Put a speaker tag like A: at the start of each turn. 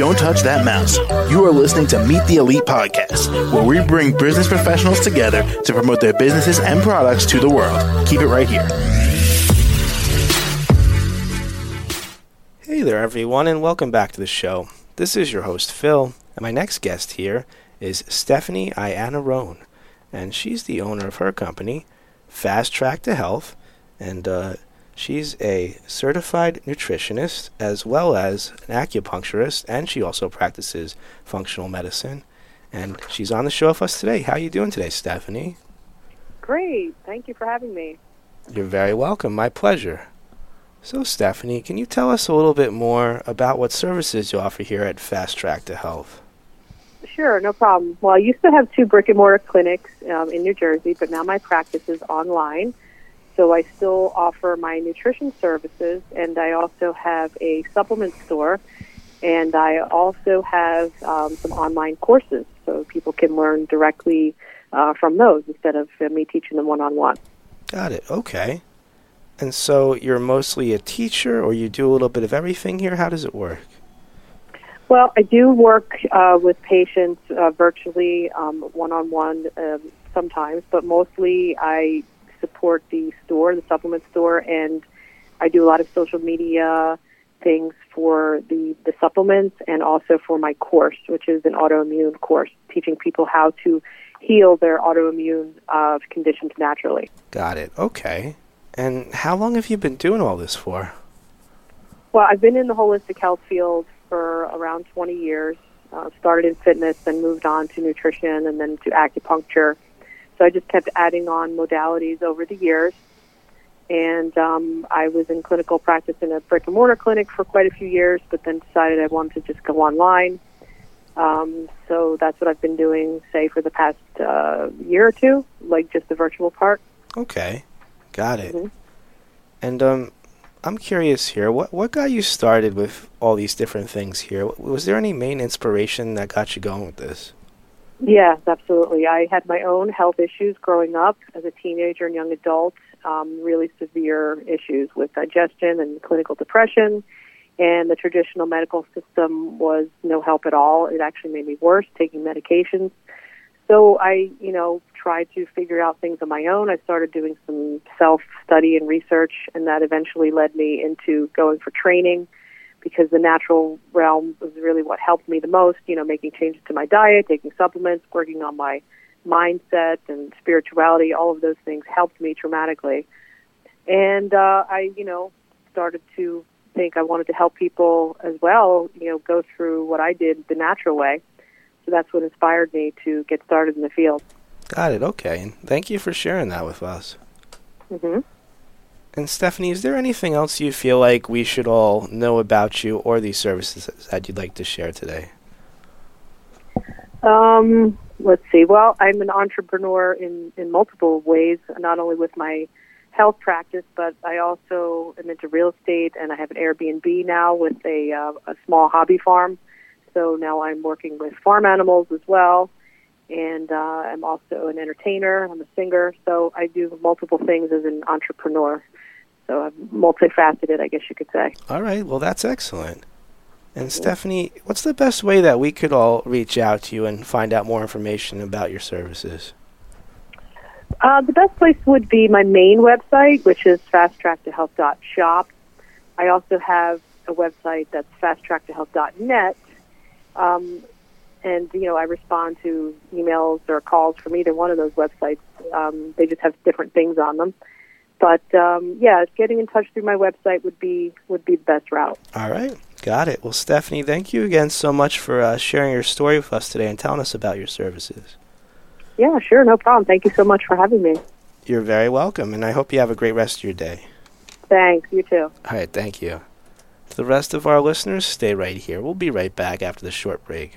A: Don't touch that mouse. You are listening to Meet the Elite Podcast, where we bring business professionals together to promote their businesses and products to the world. Keep it right here.
B: Hey there, everyone, and welcome back to the show. This is your host, Phil, and my next guest here is Stephanie Iannarone, and she's the owner of her company, Fast Track to Health, and uh, she's a certified nutritionist as well as an acupuncturist, and she also practices functional medicine. And she's on the show with us today. How are you doing today, Stephanie?
C: Great. Thank you for having me.
B: You're very welcome. My pleasure. So, Stephanie, can you tell us a little bit more about what services you offer here at Fast Track to Health?
C: Sure, no problem. Well, I used to have two brick and mortar clinics um, in New Jersey, but now my practice is online. So I still offer my nutrition services, and I also have a supplement store, and I also have um, some online courses so people can learn directly uh, from those instead of me teaching them one on one.
B: Got it. Okay. And so you're mostly a teacher, or you do a little bit of everything here? How does it work?
C: Well, I do work uh, with patients uh, virtually, one on one sometimes, but mostly I support the store, the supplement store, and I do a lot of social media things for the, the supplements and also for my course, which is an autoimmune course, teaching people how to heal their autoimmune uh, conditions naturally.
B: Got it. Okay. And how long have you been doing all this for?
C: Well, I've been in the holistic health field for around 20 years. Uh, started in fitness, then moved on to nutrition, and then to acupuncture. So I just kept adding on modalities over the years. And um, I was in clinical practice in a brick and mortar clinic for quite a few years, but then decided I wanted to just go online. Um, so that's what I've been doing, say, for the past uh, year or two, like just the virtual part.
B: Okay, got it.
C: Mm-hmm.
B: And um, I'm curious here. What what got you started with all these different things here? Was there any main inspiration that got you going with this?
C: Yes, absolutely. I had my own health issues growing up as a teenager and young adult. Um, really severe issues with digestion and clinical depression, and the traditional medical system was no help at all. It actually made me worse, taking medications. So I, you know, tried to figure out things on my own. I started doing some self study and research, and that eventually led me into going for training because the natural realm was really what helped me the most, you know, making changes to my diet, taking supplements, working on my mindset and spirituality, all of those things helped me dramatically. And uh, I, you know, started to think I wanted to help people as well, you know, go through what I did the natural way. So that's what inspired me to get started in the field.
B: Got it. Okay. And thank you for sharing that with us.
C: Mm-hmm.
B: And Stephanie, is there anything else you feel like we should all know about you or these services that you'd like to share today?
C: Um, let's see. Well, I'm an entrepreneur in, in multiple ways, not only with my health practice, but I also am into real estate and I have an Airbnb now with a, uh, a small hobby farm. So now I'm working with farm animals as well. And uh, I'm also an entertainer. I'm a singer. So I do multiple things as an entrepreneur. So I'm multifaceted, I guess you could say.
B: All right. Well, that's excellent. And Stephanie, what's the best way that we could all reach out to you and find out more information about your services?
C: Uh, the best place would be my main website, which is fasttracktohealth.shop. I also have a website that's fasttracktohealth.net. Um, and, you know, I respond to emails or calls from either one of those websites. Um, they just have different things on them. But um, yeah, getting in touch through my website would be would be the best route.
B: All right, got it. Well, Stephanie, thank you again so much for uh, sharing your story with us today and telling us about your services.
C: Yeah, sure, no problem. Thank you so much for having me.
B: You're very welcome, and I hope you have a great rest of your day.
C: Thanks. You too.
B: All right, thank you. To the rest of our listeners, stay right here. We'll be right back after the short break.